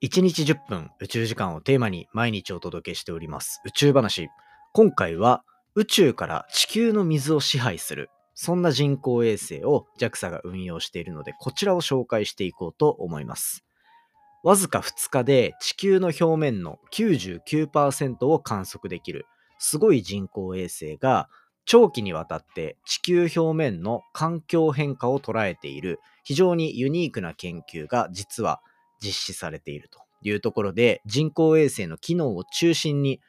1日10分宇宙時間をテーマに毎日お届けしております宇宙話。今回は宇宙から地球の水を支配する、そんな人工衛星を JAXA が運用しているので、こちらを紹介していこうと思います。わずか2日で地球の表面の99%を観測できるすごい人工衛星が長期にわたって地球表面の環境変化を捉えている非常にユニークな研究が実は実施されているというところで、人工衛星の機能を中心に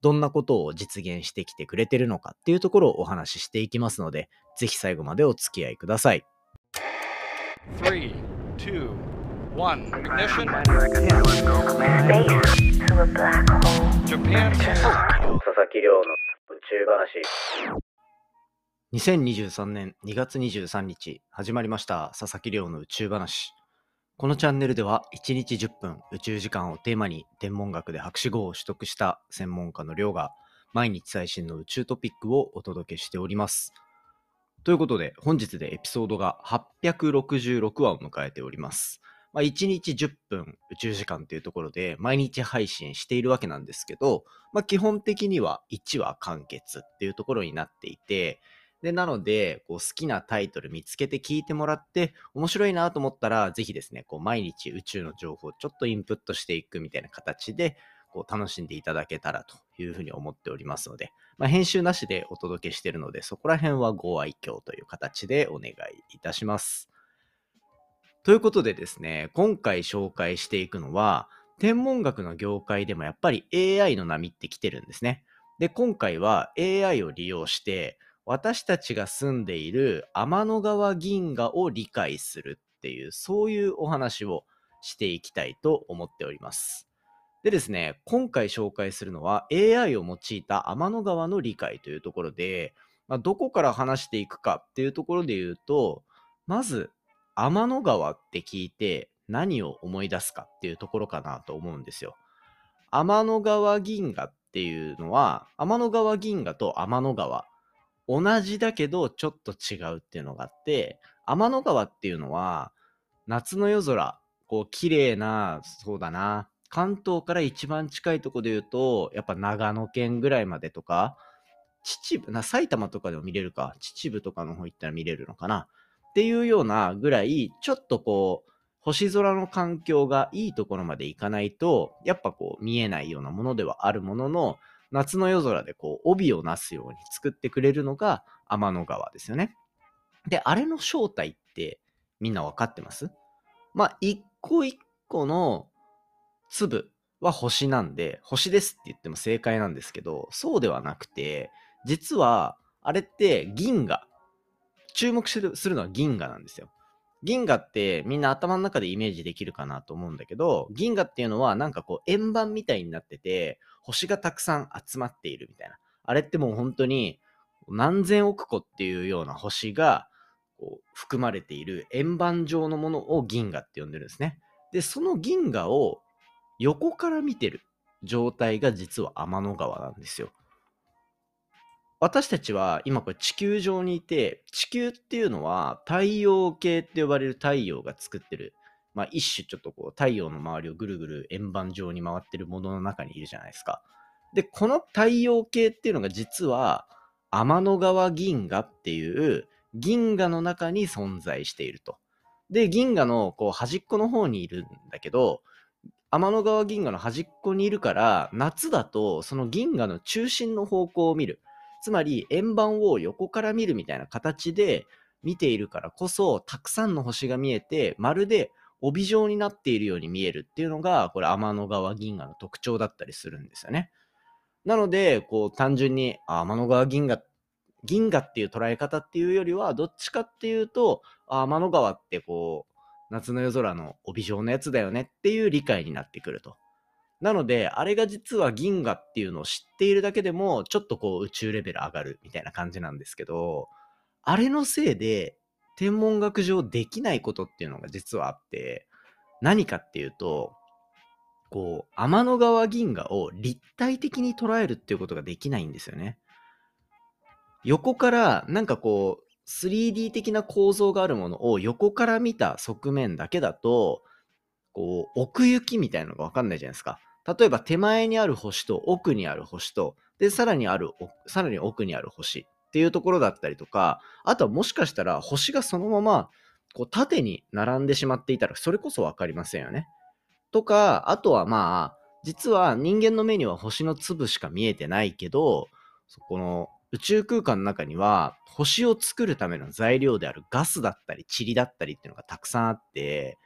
どんなことを実現してきてくれてるのかっていうところをお話ししていきますので、ぜひ最後までお付き合いください。3 2 1 ignition. Japan 佐々木亮の宇宙話2023年2月23日始まりました。佐々木亮の宇宙話このチャンネルでは1日10分宇宙時間をテーマに天文学で博士号を取得した専門家の寮が毎日最新の宇宙トピックをお届けしております。ということで本日でエピソードが866話を迎えております。まあ、1日10分宇宙時間というところで毎日配信しているわけなんですけど、まあ、基本的には1話完結っていうところになっていて、で、なので、こう好きなタイトル見つけて聞いてもらって、面白いなと思ったら、ぜひですね、こう毎日宇宙の情報をちょっとインプットしていくみたいな形で、こう楽しんでいただけたらというふうに思っておりますので、まあ、編集なしでお届けしているので、そこら辺はご愛嬌という形でお願いいたします。ということでですね、今回紹介していくのは、天文学の業界でもやっぱり AI の波って来てるんですね。で、今回は AI を利用して、私たちが住んでいる天の川銀河を理解するっていう、そういうお話をしていきたいと思っております。でですね、今回紹介するのは AI を用いた天の川の理解というところで、まあ、どこから話していくかっていうところで言うと、まず天の川って聞いて何を思い出すかっていうところかなと思うんですよ。天の川銀河っていうのは、天の川銀河と天の川同じだけどちょっと違うっていうのがあって、天の川っていうのは、夏の夜空、こう、綺麗な、そうだな、関東から一番近いとこで言うと、やっぱ長野県ぐらいまでとか、秩父、な、埼玉とかでも見れるか、秩父とかの方行ったら見れるのかな。っていうようなぐらい、ちょっとこう、星空の環境がいいところまで行かないと、やっぱこう見えないようなものではあるものの、夏の夜空でこう帯をなすように作ってくれるのが天の川ですよね。で、あれの正体ってみんな分かってます？まあ、一個一個の粒は星なんで、星ですって言っても正解なんですけど、そうではなくて、実はあれって銀河。注目するのは銀河なんですよ。銀河ってみんな頭の中でイメージできるかなと思うんだけど、銀河っていうのはなんかこう円盤みたいになってて、星がたくさん集まっているみたいな。あれってもう本当に何千億個っていうような星がこう含まれている円盤状のものを銀河って呼んでるんですね。で、その銀河を横から見てる状態が実は天の川なんですよ。私たちは今これ地球上にいて、地球っていうのは太陽系って呼ばれる太陽が作ってる、まあ一種ちょっとこう太陽の周りをぐるぐる円盤状に回ってるものの中にいるじゃないですか。で、この太陽系っていうのが実は天の川銀河っていう銀河の中に存在していると。で、銀河のこう端っこの方にいるんだけど、天の川銀河の端っこにいるから、夏だとその銀河の中心の方向を見る。つまり円盤を横から見るみたいな形で見ているからこそ、たくさんの星が見えて、まるで帯状になっているように見えるっていうのが、これ天の川銀河の特徴だったりするんですよね。なので、こう単純に天の川銀河、銀河っていう捉え方っていうよりは、どっちかっていうと、天の川ってこう、夏の夜空の帯状のやつだよねっていう理解になってくると。なので、あれが実は銀河っていうのを知っているだけでも、ちょっとこう宇宙レベル上がるみたいな感じなんですけど、あれのせいで、天文学上できないことっていうのが実はあって、何かっていうと、こう、天の川銀河を立体的に捉えるっていうことができないんですよね。横からなんかこう 3D 的な構造があるものを横から見た側面だけだとこう、奥行きみたいなのがわかんないじゃないですか。例えば手前にある星と奥にある星と、で、さらにある、さらに奥にある星っていうところだったりとか、あとはもしかしたら星がそのままこう縦に並んでしまっていたら、それこそ分かりませんよね。とか、あとはまあ、実は人間の目には星の粒しか見えてないけど、そこの宇宙空間の中には星を作るための材料であるガスだったり塵だったりっていうのがたくさんあって、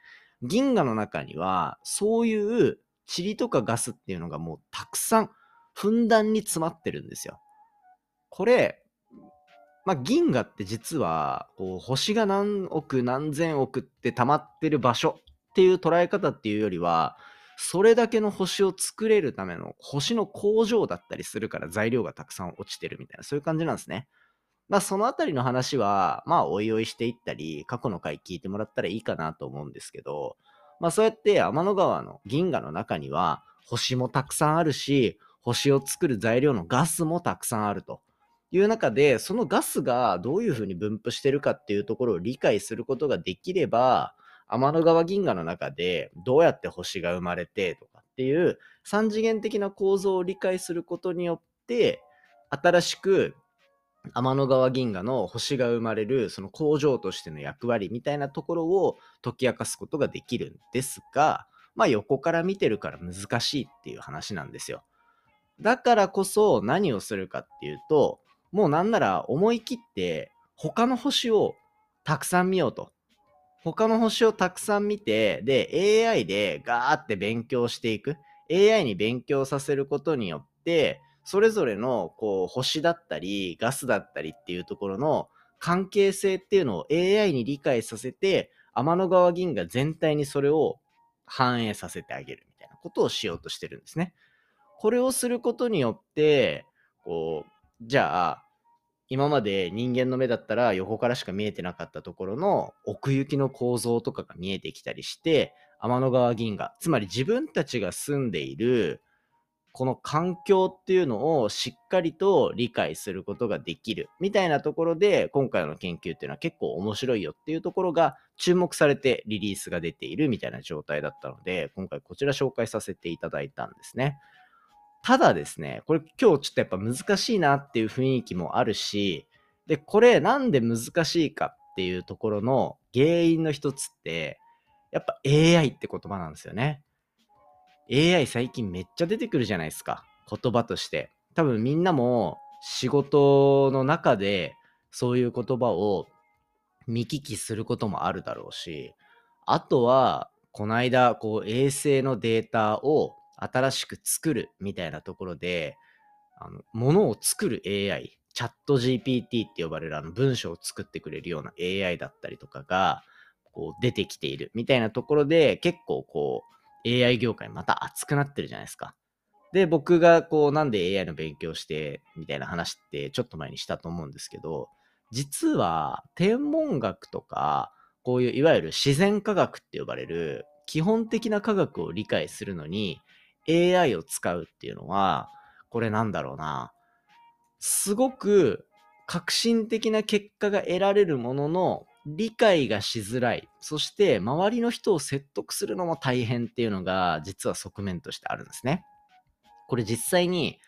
銀河の中にはそういう塵とかガスっていうのがもうたくさんふんだんに詰まってるんですよ。これ、まあ、銀河って実はこう星が何億何千億って溜まってる場所っていう捉え方っていうよりはそれだけの星を作れるための星の工場だったりするから材料がたくさん落ちてるみたいなそういう感じなんですね。まあそのあたりの話はまあおいおいしていったり過去の回聞いてもらったらいいかなと思うんですけどまあそうやって天の川の銀河の中には星もたくさんあるし星を作る材料のガスもたくさんあると。いう中で、そのガスがどういうふうに分布してるかっていうところを理解することができれば、天の川銀河の中でどうやって星が生まれてとかっていう3次元的な構造を理解することによって、新しく天の川銀河の星が生まれるその工場としての役割みたいなところを解き明かすことができるんですが、まあ横から見てるから難しいっていう話なんですよ。だからこそ何をするかっていうと、もうなんなら思い切って他の星をたくさん見ようと。他の星をたくさん見て、で、AI でガーって勉強していく。AI に勉強させることによって、それぞれのこう星だったり、ガスだったりっていうところの関係性っていうのを AI に理解させて、天の川銀河全体にそれを反映させてあげるみたいなことをしようとしてるんですね。これをすることによって、こう、じゃあ、今まで人間の目だったら横からしか見えてなかったところの奥行きの構造とかが見えてきたりして、天の川銀河、つまり自分たちが住んでいるこの環境っていうのをしっかりと理解することができるみたいなところで今回の研究っていうのは結構面白いよっていうところが注目されてリリースが出ているみたいな状態だったので今回こちら紹介させていただいたんですね。ただですね、これ今日ちょっとやっぱ難しいなっていう雰囲気もあるし、で、これなんで難しいかっていうところの原因の一つって、やっぱ AI って言葉なんですよね。AI 最近めっちゃ出てくるじゃないですか。言葉として。多分みんなも仕事の中でそういう言葉を見聞きすることもあるだろうし、あとは、この間、こう衛星のデータを新しく作るみたいなところで、あの、ものを作る AI、チャット GPT って呼ばれるあの文章を作ってくれるような AI だったりとかが、こう出てきているみたいなところで、結構こう、AI 業界また熱くなってるじゃないですか。で、僕がこう、なんで AI の勉強して、みたいな話ってちょっと前にしたと思うんですけど、実は天文学とか、こういういわゆる自然科学って呼ばれる基本的な科学を理解するのに AI を使うっていうのは、これなんだろうな。すごく革新的な結果が得られるものの、理解がしづらい。そして周りの人を説得するのも大変っていうのが実は側面としてあるんですね。これ実際に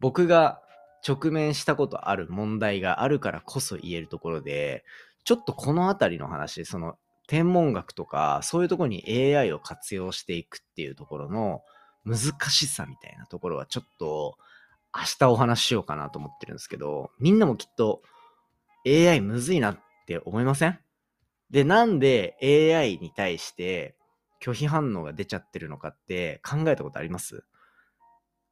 僕が直面したことある問題があるからこそ言えるところで、ちょっとこの辺りの話、その天文学とかそういうところに AI を活用していくっていうところの難しさみたいなところはちょっと明日お話ししようかなと思ってるんですけど、みんなもきっと AI むずいなって思いません？で、なんで AI に対して拒否反応が出ちゃってるのかって考えたことあります？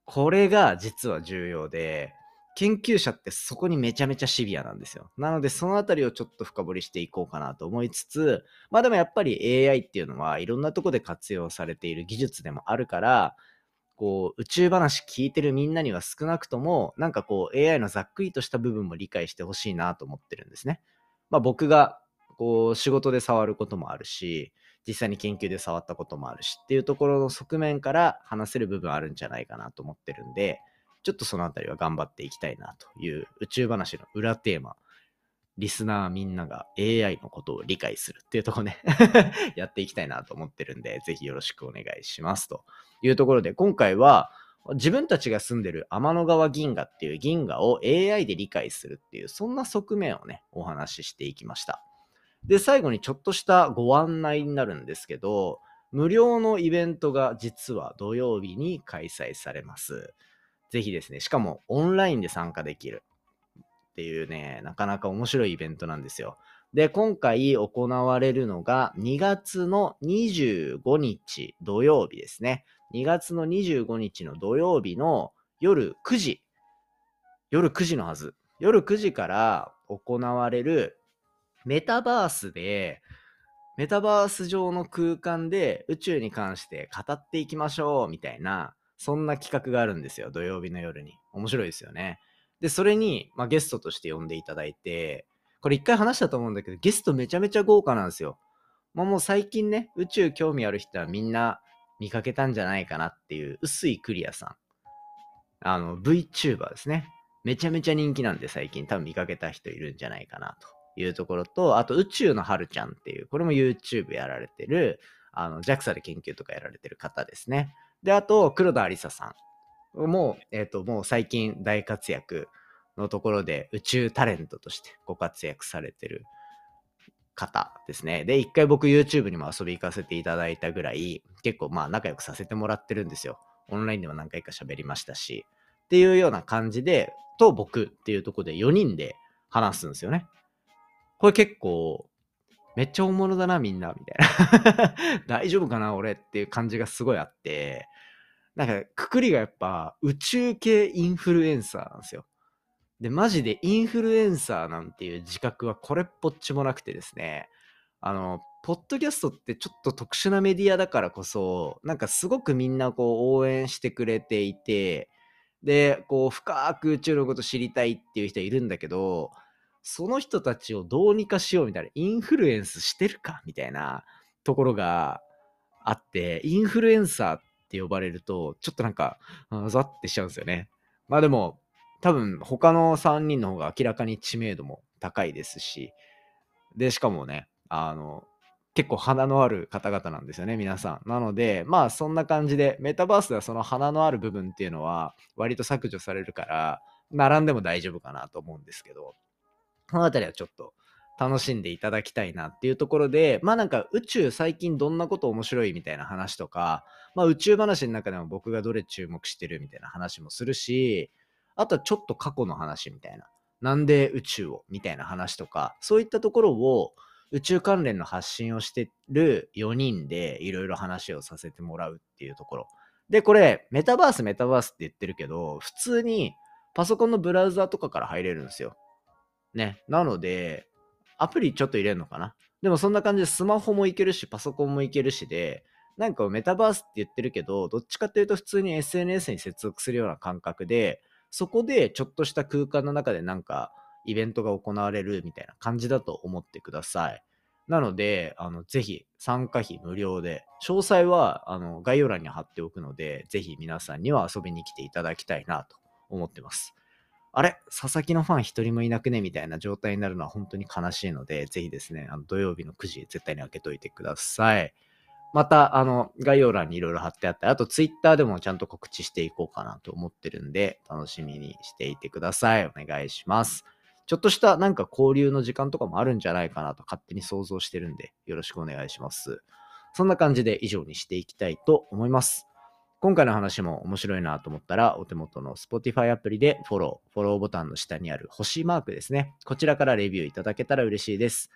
これが実は重要で、研究者ってそこにめちゃめちゃシビアなんですよ。なのでそのあたりをちょっと深掘りしていこうかなと思いつつ、まあでもやっぱり AI っていうのはいろんなとこで活用されている技術でもあるから、こう宇宙話聞いてるみんなには少なくともなんかこう AI のざっくりとした部分も理解してほしいなと思ってるんですね。まあ僕がこう仕事で触ることもあるし、実際に研究で触ったこともあるしっていうところの側面から話せる部分あるんじゃないかなと思ってるんで、ちょっとそのあたりは頑張っていきたいなという宇宙話の裏テーマリスナーみんなが AI のことを理解するっていうとこね やっていきたいなと思ってるんで、ぜひよろしくお願いします。というところで、今回は自分たちが住んでる天の川銀河っていう銀河を AI で理解するっていう、そんな側面をね、お話ししていきました。で、最後にちょっとしたご案内になるんですけど、無料のイベントが実は土曜日に開催されます。ぜひですね、しかもオンラインで参加できるっていうね、なかなか面白いイベントなんですよ。で、今回行われるのが2月の25日土曜日ですね。2月の25日の土曜日の夜9時。夜9時のはず。夜9時から行われるメタバースでメタバース上の空間で宇宙に関して語っていきましょうみたいな、そんな企画があるんですよ、土曜日の夜に。面白いですよね。で、それに、まあ、ゲストとして呼んでいただいて、これ一回話したと思うんだけど、ゲストめちゃめちゃ豪華なんですよ。まあ、もう最近ね、宇宙興味ある人はみんな見かけたんじゃないかなっていう、薄いクリアさん。あの、VTuber ですね。めちゃめちゃ人気なんで最近多分見かけた人いるんじゃないかなというところと、あと宇宙の春ちゃんっていう、これも YouTube やられてる、あの、JAXA で研究とかやられてる方ですね。で、あと、黒田ありささん。も、えっ、ー、と、もう最近大活躍のところで宇宙タレントとしてご活躍されてる方ですね。で、一回僕 YouTube にも遊び行かせていただいたぐらい、結構まあ仲良くさせてもらってるんですよ。オンラインでも何回か喋りましたし。っていうような感じで、と僕っていうところで4人で話すんですよね。これ結構、めっちゃ大物だな、みんな、みたいな。大丈夫かな、俺っていう感じがすごいあって、なんか、くくりがやっぱ、宇宙系インフルエンサーなんですよ。で、マジでインフルエンサーなんていう自覚はこれっぽっちもなくてですね、あの、ポッドキャストってちょっと特殊なメディアだからこそ、なんかすごくみんなこう応援してくれていて、で、こう深く宇宙のこと知りたいっていう人いるんだけど、その人たちをどうにかしようみたいな、インフルエンスしてるかみたいなところがあって、インフルエンサーって呼ばれると、ちょっとなんか、ざってしちゃうんですよね。まあでも、多分他の3人の方が明らかに知名度も高いですし、で、しかもね、あの、結構花のある方々なんですよね、皆さん。なので、まあそんな感じで、メタバースではその花のある部分っていうのは割と削除されるから、並んでも大丈夫かなと思うんですけど、このあたりはちょっと楽しんでいただきたいなっていうところで、まあなんか宇宙最近どんなこと面白いみたいな話とか、まあ宇宙話の中でも僕がどれ注目してるみたいな話もするし、あとはちょっと過去の話みたいな。なんで宇宙をみたいな話とか、そういったところを宇宙関連の発信をしてる4人でいろいろ話をさせてもらうっていうところ。で、これ、メタバース、メタバースって言ってるけど、普通にパソコンのブラウザとかから入れるんですよ。ね。なので、アプリちょっと入れるのかな？でもそんな感じでスマホもいけるし、パソコンもいけるしで、なんかメタバースって言ってるけど、どっちかっていうと普通に SNS に接続するような感覚で、そこでちょっとした空間の中でなんかイベントが行われるみたいな感じだと思ってください。なので、あのぜひ参加費無料で、詳細はあの概要欄に貼っておくので、ぜひ皆さんには遊びに来ていただきたいなと思ってます。あれ佐々木のファン一人もいなくねみたいな状態になるのは本当に悲しいので、ぜひですね、あの土曜日の9時絶対に開けといてください。また、あの、概要欄にいろいろ貼ってあって、あとツイッターでもちゃんと告知していこうかなと思ってるんで、楽しみにしていてください。お願いします。ちょっとしたなんか交流の時間とかもあるんじゃないかなと勝手に想像してるんで、よろしくお願いします。そんな感じで以上にしていきたいと思います。今回の話も面白いなと思ったら、お手元の Spotify アプリでフォロー、フォローボタンの下にある星マークですね。こちらからレビューいただけたら嬉しいです。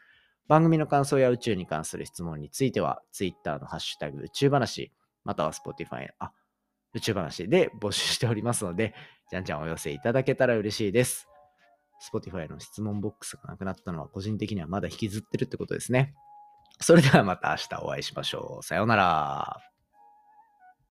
番組の感想や宇宙に関する質問については、Twitter のハッシュタグ宇宙話、または Spotify、あ、宇宙話で募集しておりますので、じゃんじゃんお寄せいただけたら嬉しいです。Spotify の質問ボックスがなくなったのは個人的にはまだ引きずってるってことですね。それではまた明日お会いしましょう。さようなら。